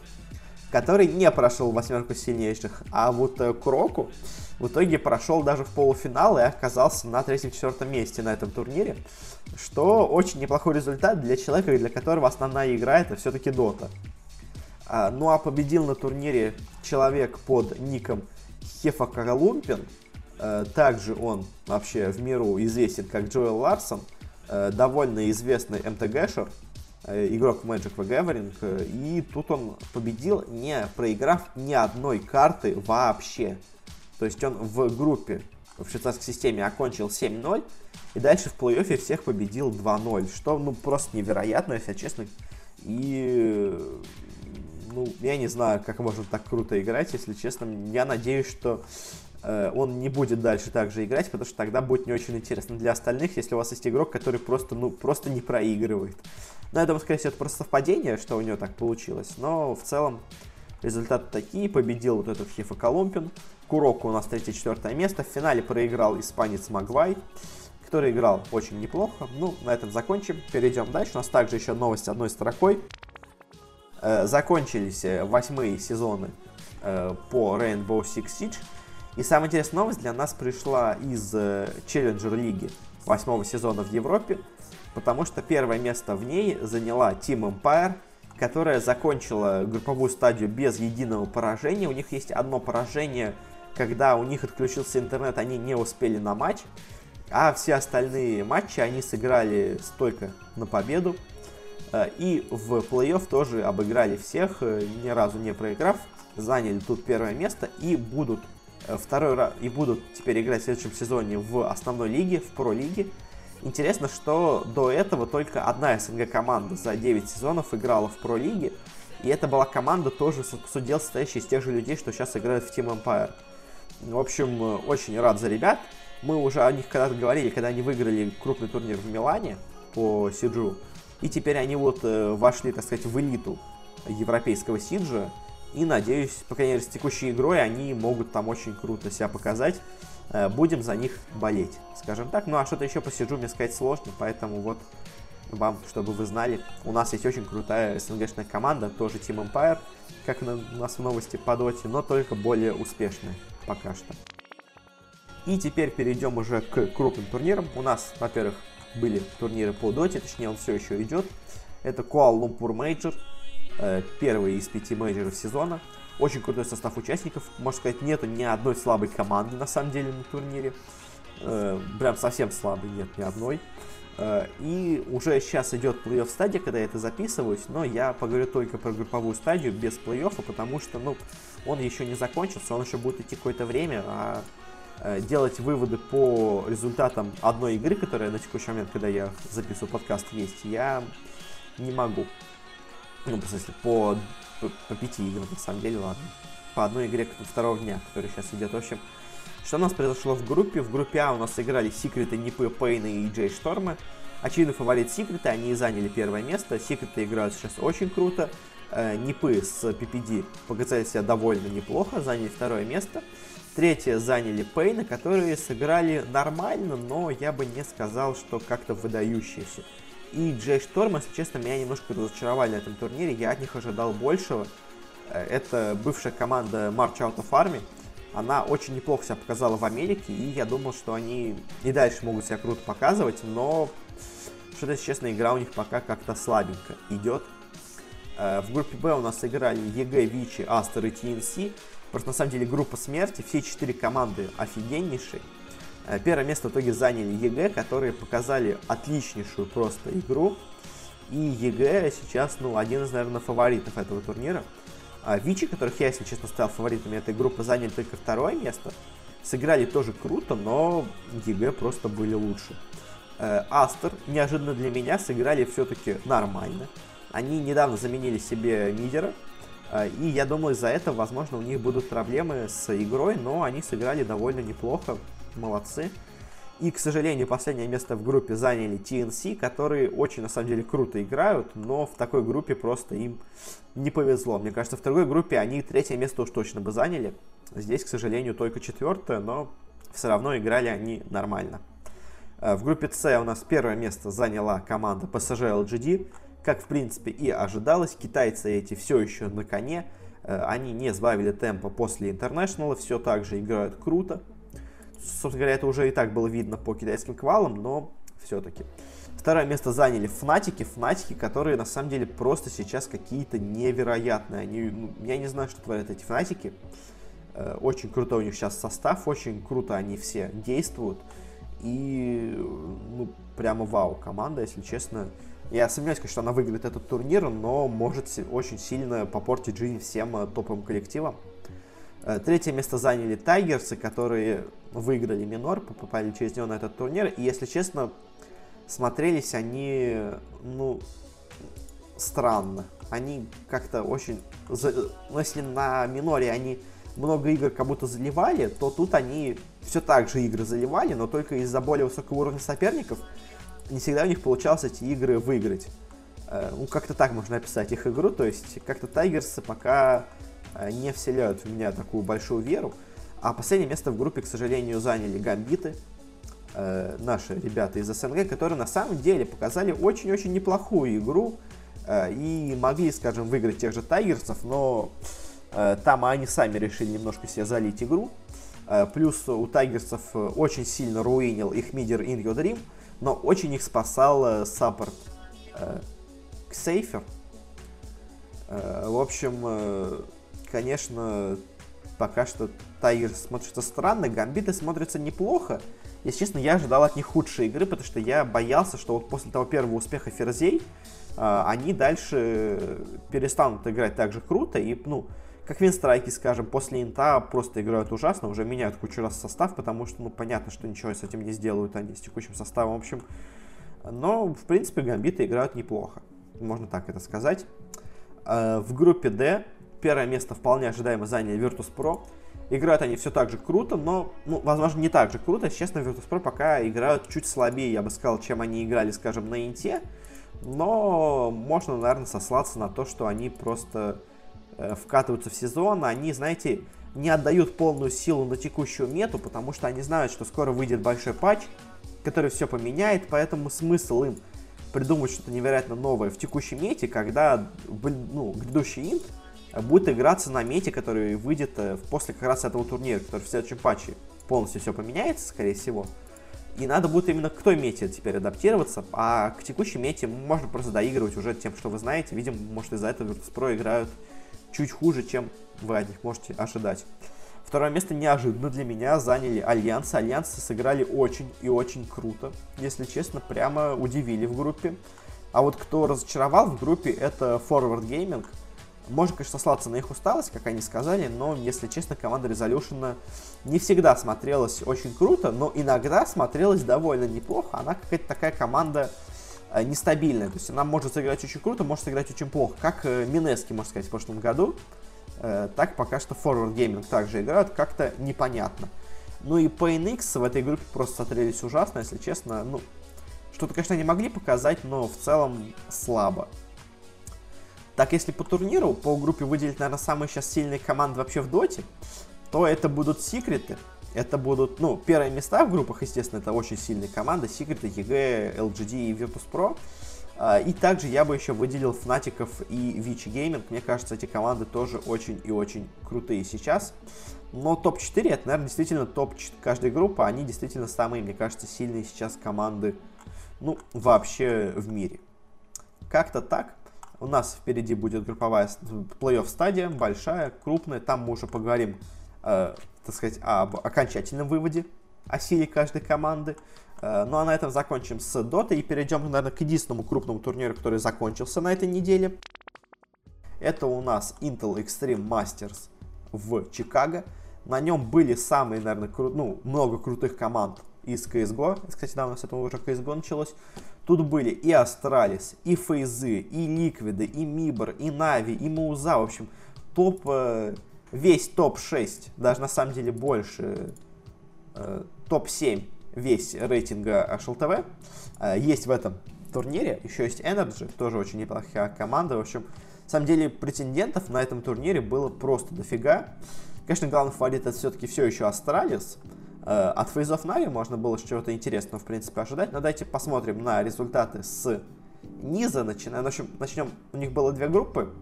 который не прошел восьмерку сильнейших, а вот э, Куроку в итоге прошел даже в полуфинал и оказался на третьем-четвертом месте на этом турнире, что очень неплохой результат для человека, для которого основная игра это все-таки Дота. А, ну а победил на турнире человек под ником Хефакалумпин, э, также он вообще в миру известен как Джоэл Ларсон, э, довольно известный МТГшер, э, игрок Magic the Gathering, и тут он победил, не проиграв ни одной карты вообще. То есть он в группе в швейцарской системе окончил 7-0, и дальше в плей-оффе всех победил 2-0, что, ну, просто невероятно, если честно. И, ну, я не знаю, как можно так круто играть, если честно. Я надеюсь, что э, он не будет дальше так же играть, потому что тогда будет не очень интересно для остальных, если у вас есть игрок, который просто, ну, просто не проигрывает. Но я думаю, скорее всего, это просто совпадение, что у него так получилось. Но в целом результаты такие. Победил вот этот Хефа Колумпин. Куроку у нас 3-4 место. В финале проиграл испанец Магвай, который играл очень неплохо. Ну, на этом закончим. Перейдем дальше. У нас также еще новость одной строкой. Э, закончились э, восьмые сезоны э, по Rainbow Six Siege. И самая интересная новость для нас пришла из Challenger лиги восьмого сезона в Европе, потому что первое место в ней заняла Team Empire, которая закончила групповую стадию без единого поражения. У них есть одно поражение когда у них отключился интернет, они не успели на матч, а все остальные матчи они сыграли столько на победу. Э, и в плей-офф тоже обыграли всех, э, ни разу не проиграв, заняли тут первое место и будут э, второй раз и будут теперь играть в следующем сезоне в основной лиге, в про-лиге. Интересно, что до этого только одна СНГ команда за 9 сезонов играла в про-лиге, и это была команда тоже судел, состоящая из тех же людей, что сейчас играют в Team Empire. В общем, э, очень рад за ребят. Мы уже о них когда-то говорили, когда они выиграли крупный турнир в Милане по Сиджу. И теперь они вот э, вошли, так сказать, в элиту европейского Сиджа. И надеюсь, по крайней мере, с текущей игрой они могут там очень круто себя показать. Э, будем за них болеть, скажем так. Ну а что-то еще по Сиджу мне сказать сложно, поэтому вот вам, чтобы вы знали, у нас есть очень крутая СНГшная команда, тоже Team Empire, как у нас в новости по доте, но только более успешная пока что. И теперь перейдем уже к крупным турнирам. У нас, во-первых, были турниры по доте, точнее он все еще идет. Это Lumpur Major, э, первый из пяти мейджоров сезона. Очень крутой состав участников. Можно сказать, нету ни одной слабой команды на самом деле на турнире. Э, прям совсем слабой нет ни одной. Э, и уже сейчас идет плей-офф стадия, когда я это записываюсь, но я поговорю только про групповую стадию без плей-оффа, потому что, ну, он еще не закончился, он еще будет идти какое-то время, а э, делать выводы по результатам одной игры, которая на текущий момент, когда я записываю подкаст, есть, я не могу. Ну, в смысле, по, по, по пяти играм, на самом деле, ладно. По одной игре второго дня, который сейчас идет. В общем, что у нас произошло в группе? В группе А у нас играли Секреты, Нипы, Пейна и Джей Штормы. Очевидно, фаворит Секреты, они заняли первое место. Секреты играют сейчас очень круто. Э, Нипы с PPD показали себя довольно неплохо, заняли второе место. Третье заняли Пейна, которые сыграли нормально, но я бы не сказал, что как-то выдающиеся. И J.Storm, если честно, меня немножко разочаровали на этом турнире, я от них ожидал большего. Э, это бывшая команда March Out of Army, она очень неплохо себя показала в Америке, и я думал, что они и дальше могут себя круто показывать, но что-то, если честно, игра у них пока как-то слабенько идет. Э, в группе Б у нас играли EG, Vici, Aster и TNC. Просто на самом деле группа смерти, все четыре команды офигеннейшие. Э, первое место в итоге заняли EG, которые показали отличнейшую просто игру. И EG сейчас, ну, один из, наверное, фаворитов этого турнира. А Vici, которых я, если честно, стал фаворитами этой группы, заняли только второе место. Сыграли тоже круто, но EG просто были лучше. Э, Aster, неожиданно для меня, сыграли все-таки нормально. Они недавно заменили себе мидера, э, и я думаю, из-за этого, возможно, у них будут проблемы с игрой, но они сыграли довольно неплохо, молодцы. И, к сожалению, последнее место в группе заняли TNC, которые очень, на самом деле, круто играют, но в такой группе просто им не повезло. Мне кажется, в другой группе они третье место уж точно бы заняли. Здесь, к сожалению, только четвертое, но все равно играли они нормально. Э, в группе С у нас первое место заняла команда PSG LGD. Как, в принципе, и ожидалось, китайцы эти все еще на коне. Э, они не сбавили темпа после интернешнала, все так же играют круто собственно говоря, это уже и так было видно по китайским квалам, но все-таки. Второе место заняли Фнатики, Фнатики, которые на самом деле просто сейчас какие-то невероятные. Они, ну, я не знаю, что творят эти Фнатики. Э, очень крутой у них сейчас состав, очень круто они все действуют. И, ну, прямо вау команда, если честно. Я сомневаюсь, конечно, что она выиграет этот турнир, но может очень сильно попортить жизнь всем э, топовым коллективам. Э, третье место заняли Тайгерсы, которые выиграли минор, попали через него на этот турнир. И, если честно, смотрелись они, ну, странно. Они как-то очень... Ну, если на миноре они много игр как будто заливали, то тут они все так же игры заливали, но только из-за более высокого уровня соперников не всегда у них получалось эти игры выиграть. Э, ну, как-то так можно описать их игру, то есть как-то Тайгерсы пока не вселяют в меня такую большую веру. А последнее место в группе, к сожалению, заняли Гамбиты, э, наши ребята из СНГ, которые на самом деле показали очень-очень неплохую игру э, и могли, скажем, выиграть тех же Тайгерсов, но Э, там они сами решили немножко себе залить игру. Э, плюс у Тайгерсов э, очень сильно руинил их мидер In Your Dream, но очень их спасал саппорт Сейфер. В общем, конечно, пока что Тайгерс смотрится странно, Гамбиты смотрятся неплохо. Если честно, я ожидал от них худшие игры, потому что я боялся, что вот после того первого успеха Ферзей, они дальше перестанут играть так же круто и, ну, как винстрайки, скажем, после инта просто играют ужасно, уже меняют кучу раз состав, потому что, ну, понятно, что ничего с этим не сделают они с текущим составом, в общем. Но, в принципе, гамбиты играют неплохо, можно так это сказать. Э, в группе D первое место вполне ожидаемо заняли Virtus.pro. Играют они все так же круто, но, ну, возможно, не так же круто. Честно, Virtus.pro пока играют чуть слабее, я бы сказал, чем они играли, скажем, на инте. Но можно, наверное, сослаться на то, что они просто Э, вкатываются в сезон, они, знаете, не отдают полную силу на текущую мету, потому что они знают, что скоро выйдет большой патч, который все поменяет, поэтому смысл им придумать что-то невероятно новое в текущей мете, когда ну, грядущий инт будет играться на мете, который выйдет э, после как раз этого турнира, который в следующем патче полностью все поменяется, скорее всего. И надо будет именно к той мете теперь адаптироваться, а к текущей мете можно просто доигрывать уже тем, что вы знаете. Видимо, может из-за этого Virtus.pro играют чуть хуже, чем вы от них можете ожидать. Второе место неожиданно для меня заняли Альянсы. Альянсы сыграли очень и очень круто. Если честно, прямо удивили в группе. А вот кто разочаровал в группе, это Forward Gaming. Можно, конечно, сослаться на их усталость, как они сказали, но, если честно, команда Resolution не всегда смотрелась очень круто, но иногда смотрелась довольно неплохо. Она какая-то такая команда Э, нестабильная. То есть она может сыграть очень круто, может сыграть очень плохо. Как э, Минески, можно сказать, в прошлом году. Э, так пока что Forward Gaming также играют, как-то непонятно. Ну и PNX в этой группе просто смотрелись ужасно, если честно. Ну, что-то, конечно, не могли показать, но в целом слабо. Так, если по турниру, по группе выделить, наверное, самые сейчас сильные команды вообще в доте, то это будут секреты, это будут, ну, первые места в группах, естественно, это очень сильные команды. Secret, EG, LGD и Virtus.pro. А, и также я бы еще выделил Фнатиков и Вичи Gaming. Мне кажется, эти команды тоже очень и очень крутые сейчас. Но топ-4 это, наверное, действительно топ каждой группы. Они действительно самые, мне кажется, сильные сейчас команды, ну, вообще в мире. Как-то так. У нас впереди будет групповая плей-офф стадия, большая, крупная. Там мы уже поговорим э, так сказать, об окончательном выводе о силе каждой команды. Э, ну а на этом закончим с Dota и перейдем, наверное, к единственному крупному турниру, который закончился на этой неделе. Это у нас Intel Extreme Masters в Чикаго. На нем были самые, наверное, кру... ну, много крутых команд из CSGO. Кстати, да, у нас это уже CSGO началось. Тут были и Astralis, и Фейзы, и Ликвиды, и MIBR, и Нави, и Мауза. В общем, топ э, весь топ-6, даже на самом деле больше, э, топ-7 весь рейтинга HLTV э, есть в этом турнире. Еще есть NRG, тоже очень неплохая команда. В общем, на самом деле претендентов на этом турнире было просто дофига. Конечно, главный фаворит это все-таки все еще Astralis. Э, от фейзов Нави можно было чего-то интересного, в принципе, ожидать. Но давайте посмотрим на результаты с низа. Начинаем. В общем, начнем. У них было две группы.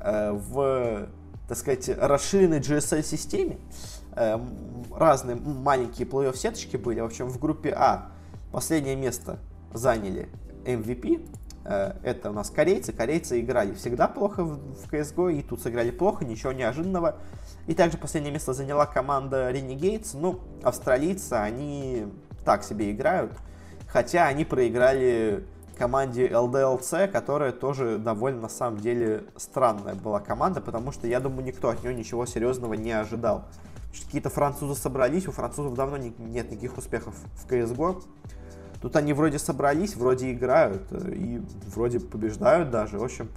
Э, в так сказать, расширенной GSL-системе. Эм, разные маленькие плей-офф сеточки были. В общем, в группе А последнее место заняли MVP, Э, это у нас корейцы. Корейцы играли всегда плохо в CSGO, и тут сыграли плохо, ничего неожиданного. И также последнее место заняла команда Renegades. Ну, австралийцы, они так себе играют. Хотя они проиграли команде LDLC, которая тоже довольно, на самом деле, странная была команда, потому что, я думаю, никто от нее ничего серьезного не ожидал. Какие-то французы собрались, у французов давно не, нет никаких успехов в CSGO. Тут они вроде собрались, вроде играют э, и вроде побеждают даже. В общем,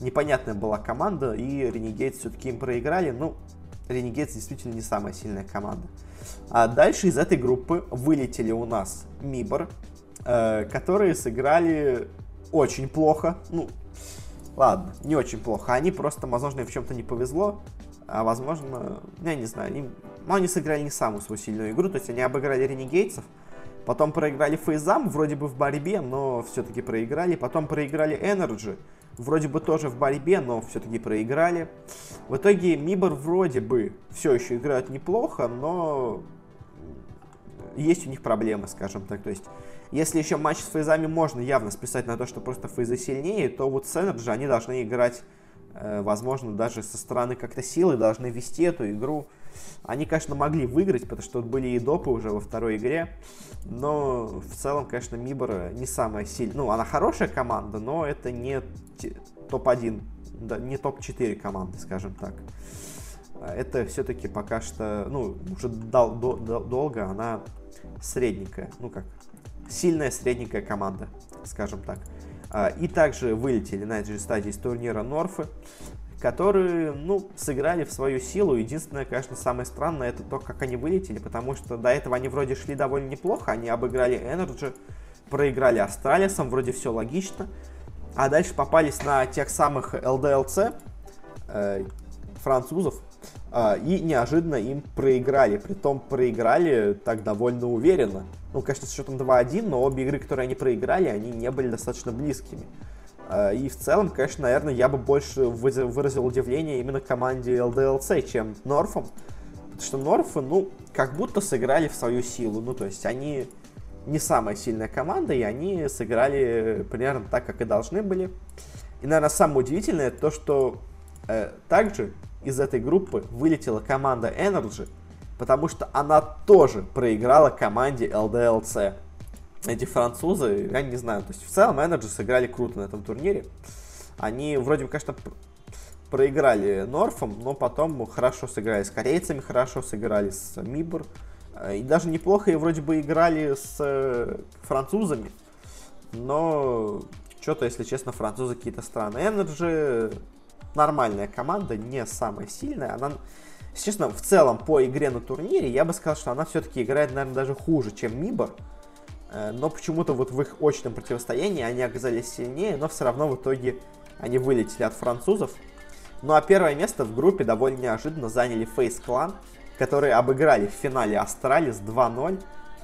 непонятная была команда, и Renegades все-таки им проиграли. Ну, Renegades действительно не самая сильная команда. А дальше из этой группы вылетели у нас Мибор, э, которые сыграли очень плохо. Ну, ладно, не очень плохо. Они просто, возможно, им в чем-то не повезло. А возможно, я не знаю, они, ну, они сыграли не самую свою сильную игру. То есть они обыграли Ренегейтсов, Потом проиграли Фейзам, вроде бы в борьбе, но все-таки проиграли. Потом проиграли Energy, вроде бы тоже в борьбе, но все-таки проиграли. В итоге Мибор вроде бы все еще играют неплохо, но есть у них проблемы, скажем так. То есть, если еще матч с Фейзами можно явно списать на то, что просто Фейзы сильнее, то вот с Energy они должны играть, э, возможно, даже со стороны как-то силы, должны вести эту игру. Они, конечно, могли выиграть, потому что были и допы уже во второй игре. Но в целом, конечно, Мибор не самая сильная. Ну, она хорошая команда, но это не топ-1, да, не топ-4 команды, скажем так. Это все-таки пока что, ну, уже дол- дол- долго она средненькая. Ну как, сильная средненькая команда, скажем так. А, и также вылетели на этой же стадии из турнира Норфы которые, ну, сыграли в свою силу. Единственное, конечно, самое странное, это то, как они вылетели, потому что до этого они вроде шли довольно неплохо, они обыграли Energy, проиграли Астралисом, вроде все логично, а дальше попались на тех самых LDLC э, французов, э, и неожиданно им проиграли, притом проиграли так довольно уверенно. Ну, конечно, с счетом 2-1, но обе игры, которые они проиграли, они не были достаточно близкими. А, и в целом, конечно, наверное, я бы больше выразил удивление именно команде LDLC, чем Норфом. Потому что Норфы, ну, как будто сыграли в свою силу. Ну, то есть они не самая сильная команда, и они сыграли примерно так, как и должны были. И, наверное, самое удивительное то, что э, также из этой группы вылетела команда Energy, потому что она тоже проиграла команде LDLC эти французы, я не знаю, то есть в целом Energy сыграли круто на этом турнире. Они вроде бы, конечно, проиграли Норфом, но потом хорошо сыграли с корейцами, хорошо сыграли с Мибор. Э, и даже неплохо и вроде бы играли с э, французами. Но что-то, если честно, французы какие-то странные. Energy нормальная команда, не самая сильная. Она, честно, в целом по игре на турнире, я бы сказал, что она все-таки играет, наверное, даже хуже, чем Мибор. Э, но почему-то вот в их очном противостоянии они оказались сильнее, но все равно в итоге они вылетели от французов. Ну а первое место в группе довольно неожиданно заняли Face Clan, которые обыграли в финале Астралис 2-0.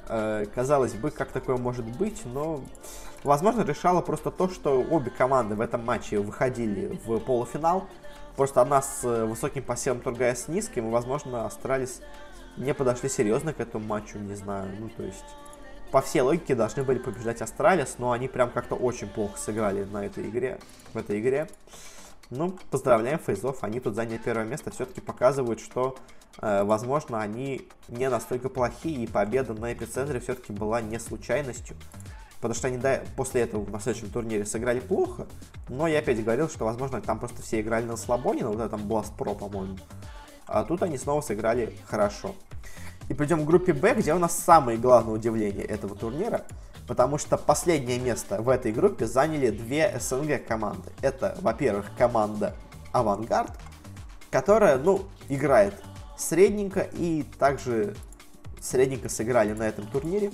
Э, казалось бы, как такое может быть, но возможно решало просто то, что обе команды в этом матче выходили в полуфинал. Просто одна с э, высоким посевом, другая с низким, и возможно Astralis не подошли серьезно к этому матчу, не знаю, ну то есть по всей логике должны были побеждать Astralis, но они прям как-то очень плохо сыграли на этой игре, в этой игре. Ну, поздравляем фейзов, они тут заняли первое место, все-таки показывают, что, э, возможно, они не настолько плохие, и победа на эпицентре все-таки была не случайностью. Потому что они до, после этого на следующем турнире сыграли плохо, но я опять говорил, что, возможно, там просто все играли на слабоне, на вот этом Blast Pro, по-моему. А тут они снова сыграли хорошо. И придем к группе Б, где у нас самое главное удивление этого турнира, потому что последнее место в этой группе заняли две СНГ команды. Это, во-первых, команда Авангард, которая, ну, играет средненько и также средненько сыграли на этом турнире.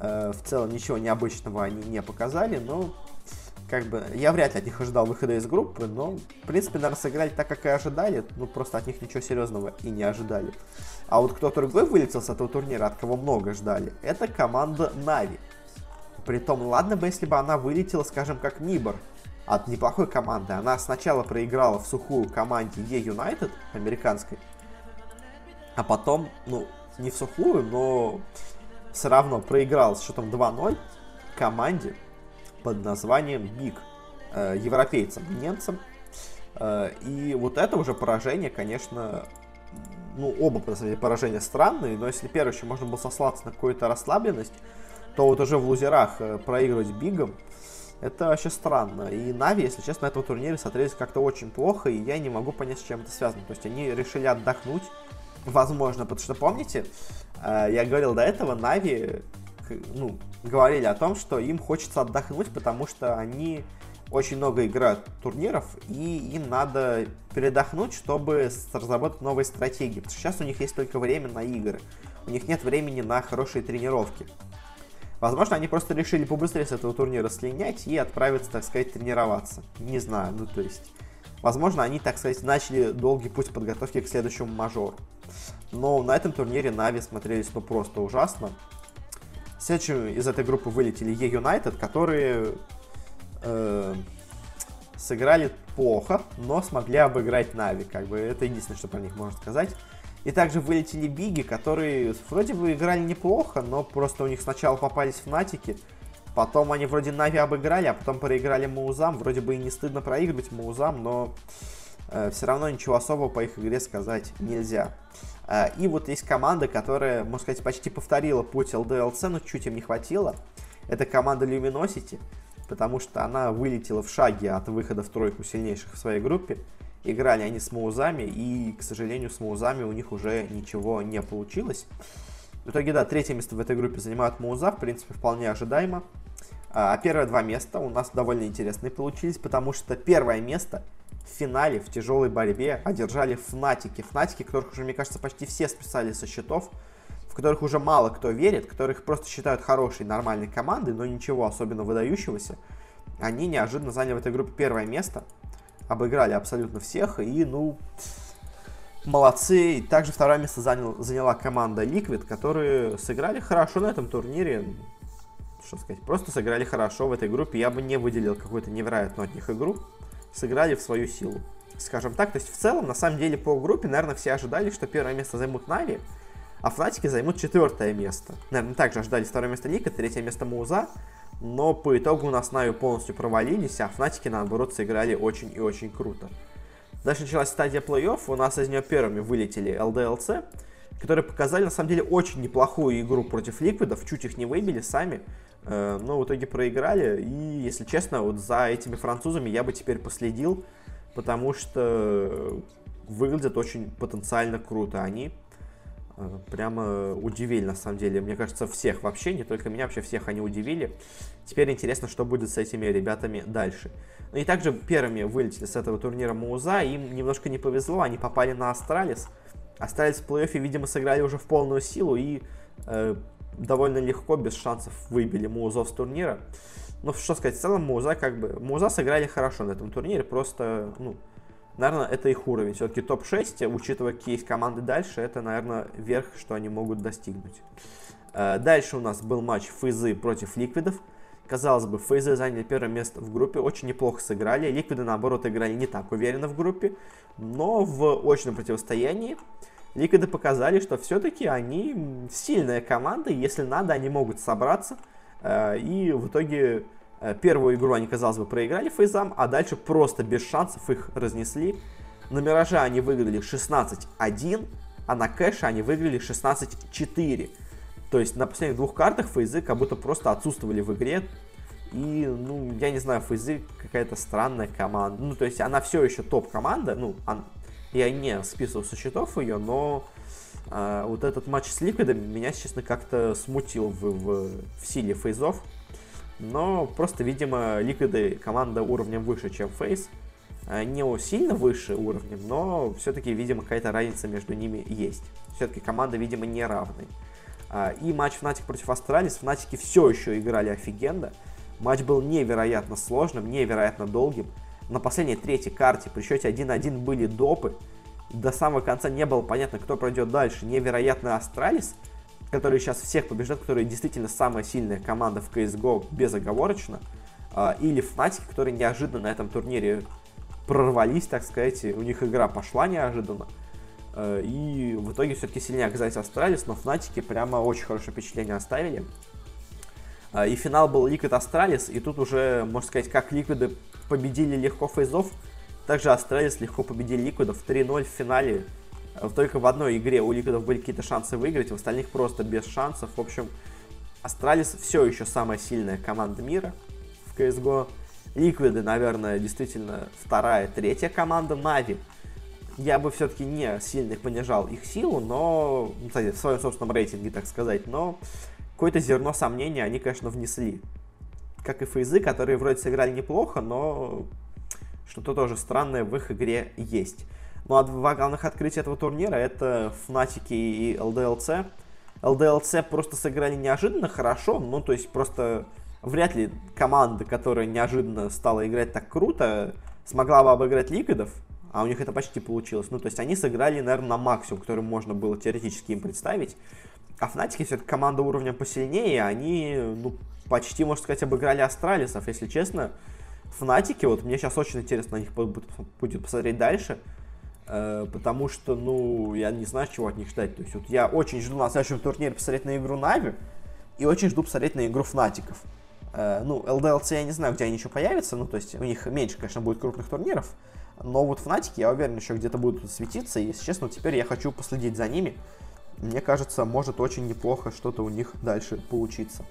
Э, в целом ничего необычного они не показали, но как бы я вряд ли от них ожидал выхода из группы, но в принципе, наверное, сыграли так, как и ожидали, ну просто от них ничего серьезного и не ожидали. А вот кто другой вылетел с этого турнира, от кого много ждали, это команда Нави. Притом, ладно бы, если бы она вылетела, скажем, как Нибор, от неплохой команды. Она сначала проиграла в сухую команде E-United, американской, а потом, ну, не в сухую, но все равно проиграл с счетом 2-0 команде, под названием Биг, э, европейцам, немцам. Э, и вот это уже поражение, конечно, ну, оба, по самом поражения странные, но если первое еще можно было сослаться на какую-то расслабленность, то вот уже в лузерах э, проигрывать Бигом, это вообще странно. И Нави, если честно, на этом турнире смотрелись как-то очень плохо, и я не могу понять, с чем это связано. То есть они решили отдохнуть, возможно, потому что, помните, я говорил до этого, Нави ну, говорили о том, что им хочется отдохнуть, потому что они очень много играют турниров, и им надо передохнуть, чтобы разработать новые стратегии. Потому что сейчас у них есть только время на игры. У них нет времени на хорошие тренировки. Возможно, они просто решили побыстрее с этого турнира слинять и отправиться, так сказать, тренироваться. Не знаю, ну то есть... Возможно, они, так сказать, начали долгий путь подготовки к следующему мажору. Но на этом турнире Нави смотрелись ну просто ужасно. Следующим из этой группы вылетели eUnited, которые э, сыграли плохо, но смогли обыграть Нави. Как бы это единственное, что про них можно сказать. И также вылетели Биги, которые вроде бы играли неплохо, но просто у них сначала попались Фнатики, потом они вроде Нави обыграли, а потом проиграли Маузам. Вроде бы и не стыдно проигрывать Маузам, но все равно ничего особого по их игре сказать нельзя. Э, и вот есть команда, которая, можно сказать, почти повторила путь ЛДЛЦ, но чуть им не хватило. Это команда Luminosity, потому что она вылетела в шаге от выхода в тройку сильнейших в своей группе. Играли они с Маузами, и, к сожалению, с Маузами у них уже ничего не получилось. В итоге, да, третье место в этой группе занимают Мауза, в принципе, вполне ожидаемо. А первые два места у нас довольно интересные получились, потому что первое место в финале в тяжелой борьбе одержали Фнатики. Фнатики, которых уже, мне кажется, почти все списали со счетов, в которых уже мало кто верит, которых просто считают хорошей, нормальной командой, но ничего особенно выдающегося. Они неожиданно заняли в этой группе первое место обыграли абсолютно всех, и, ну, молодцы. И также второе место занял, заняла команда Liquid, которые сыграли хорошо на этом турнире. Что сказать, просто сыграли хорошо в этой группе. Я бы не выделил какую-то невероятную от них игру. Сыграли в свою силу. Скажем так, то есть в целом, на самом деле, по группе, наверное, все ожидали, что первое место займут Нави, а Фнатики займут четвертое место. Наверное, также ожидали второе место Liquid, третье место Mouz, но по итогу у нас Нави полностью провалились, а Фнатики, наоборот, сыграли очень и очень круто. Дальше началась стадия плей-офф, у нас из нее первыми вылетели LDLC, которые показали, на самом деле, очень неплохую игру против Ликвидов, чуть их не выбили сами, но в итоге проиграли, и, если честно, вот за этими французами я бы теперь последил, потому что выглядят очень потенциально круто они. Э, прямо удивили, на самом деле. Мне кажется, всех вообще, не только меня, вообще всех они удивили. Теперь интересно, что будет с этими ребятами дальше. Ну и также первыми вылетели с этого турнира Mouz. Им немножко не повезло, они попали на Astralis. Astralis в плей-оффе, видимо, сыграли уже в полную силу и э, довольно легко, без шансов выбили Маузов с турнира. Ну, что сказать, в целом Мауза как бы... Мауза сыграли хорошо на этом турнире, просто, ну, наверное, это их уровень. Все-таки топ-6, учитывая, есть команды дальше, это, наверное, верх, что они могут достигнуть. Э, дальше у нас был матч Фейзы против Ликвидов. Казалось бы, Фейзы заняли первое место в группе, очень неплохо сыграли. Ликвиды, наоборот, играли не так уверенно в группе. Но в очном противостоянии Ликвиды показали, что все-таки они сильная команда, и если надо, они могут собраться. Э, и в итоге Э, первую игру они, казалось бы, проиграли фейзам, а дальше просто без шансов их разнесли. На Мираже они выиграли 16-1, а на Кэше они выиграли 16-4. То есть на последних двух картах фейзы как будто просто отсутствовали в игре. И, ну, я не знаю, фейзы какая-то странная команда. Ну, то есть она все еще топ-команда. Ну, я не списывал со счетов ее, но э, вот этот матч с Ликвидом меня, честно, как-то смутил в, в, в силе фейзов. Но просто, видимо, ликвиды команда уровнем выше, чем FaZe. Э, не сильно выше уровнем, но все-таки, видимо, какая-то разница между ними есть. Все-таки команда, видимо, не равны. А, и матч Fnatic против Astralis. Фнатики все еще играли офигенно. Матч был невероятно сложным, невероятно долгим. На последней третьей карте при счете 1-1 были допы. До самого конца не было понятно, кто пройдет дальше. Невероятно Astralis – которые сейчас всех побеждают, которые действительно самая сильная команда в CSGO безоговорочно, а, или Fnatic, которые неожиданно на этом турнире прорвались, так сказать, у них игра пошла неожиданно, а, и в итоге все-таки сильнее оказались Astralis, но Fnatic прямо очень хорошее впечатление оставили. А, и финал был Liquid Astralis, и тут уже, можно сказать, как Ликвиды победили легко фейзов, также Astralis легко победили Ликвидов 3-0 в финале. А, только в одной игре у Ликвидов были какие-то шансы выиграть, в остальных просто без шансов. В общем, Astralis все еще самая сильная команда мира в CSGO. Ликвиды, наверное, действительно вторая, третья команда Нави. Я бы все-таки не сильно понижал их силу, но, ну, кстати, в своем собственном рейтинге, так сказать, но какое-то зерно сомнения они, конечно, внесли. Как и фейзы, которые вроде сыграли неплохо, но что-то тоже странное в их игре есть. Ну а два главных открытия этого турнира это Fnatic и LDLC. LDLC просто сыграли неожиданно хорошо, ну то есть просто вряд ли команда, которая неожиданно стала играть так круто, смогла бы обыграть Ликвидов, а у них это почти получилось. Ну то есть они сыграли, наверное, на максимум, который можно было теоретически им представить. А Фнатики все-таки команда уровня посильнее, они, ну, почти, можно сказать, обыграли Астралисов, если честно. Фнатики, вот мне сейчас очень интересно на них будет посмотреть дальше, э, потому что, ну, я не знаю, чего от них ждать. То есть вот я очень жду на следующем турнире посмотреть на игру Нави, и очень жду посмотреть на игру Фнатиков. Э, ну, LDLC я не знаю, где они еще появятся, ну, то есть у них меньше, конечно, будет крупных турниров, но вот Фнатики, я уверен, еще где-то будут светиться, и, если честно, теперь я хочу последить за ними, мне кажется, может очень неплохо что-то у них дальше получиться.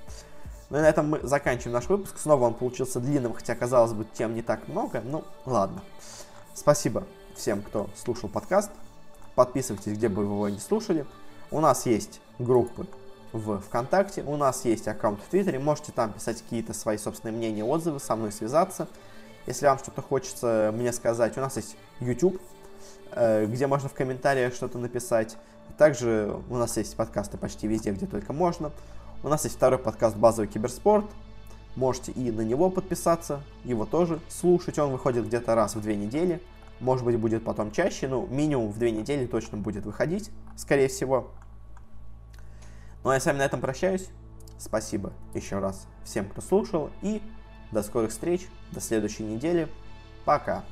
И на этом мы заканчиваем наш выпуск. Снова он получился длинным, хотя, казалось бы, тем не так много. Ну, ладно. Спасибо всем, кто слушал подкаст. Подписывайтесь, где бы вы его не слушали. У нас есть группы в ВКонтакте, у нас есть аккаунт в Твиттере. Можете там писать какие-то свои собственные мнения, отзывы, со мной связаться. Если вам что-то хочется мне сказать, у нас есть YouTube, э, где можно в комментариях что-то написать. Также у нас есть подкасты почти везде, где только можно. У нас есть второй подкаст «Базовый киберспорт». Можете и на него подписаться, его тоже слушать. Он выходит где-то раз в две недели. Может быть, будет потом чаще, ну, минимум в две недели точно будет выходить, скорее всего. Ну, а я с вами на этом прощаюсь. Спасибо еще раз всем, кто слушал. И до скорых встреч, до следующей недели. Пока.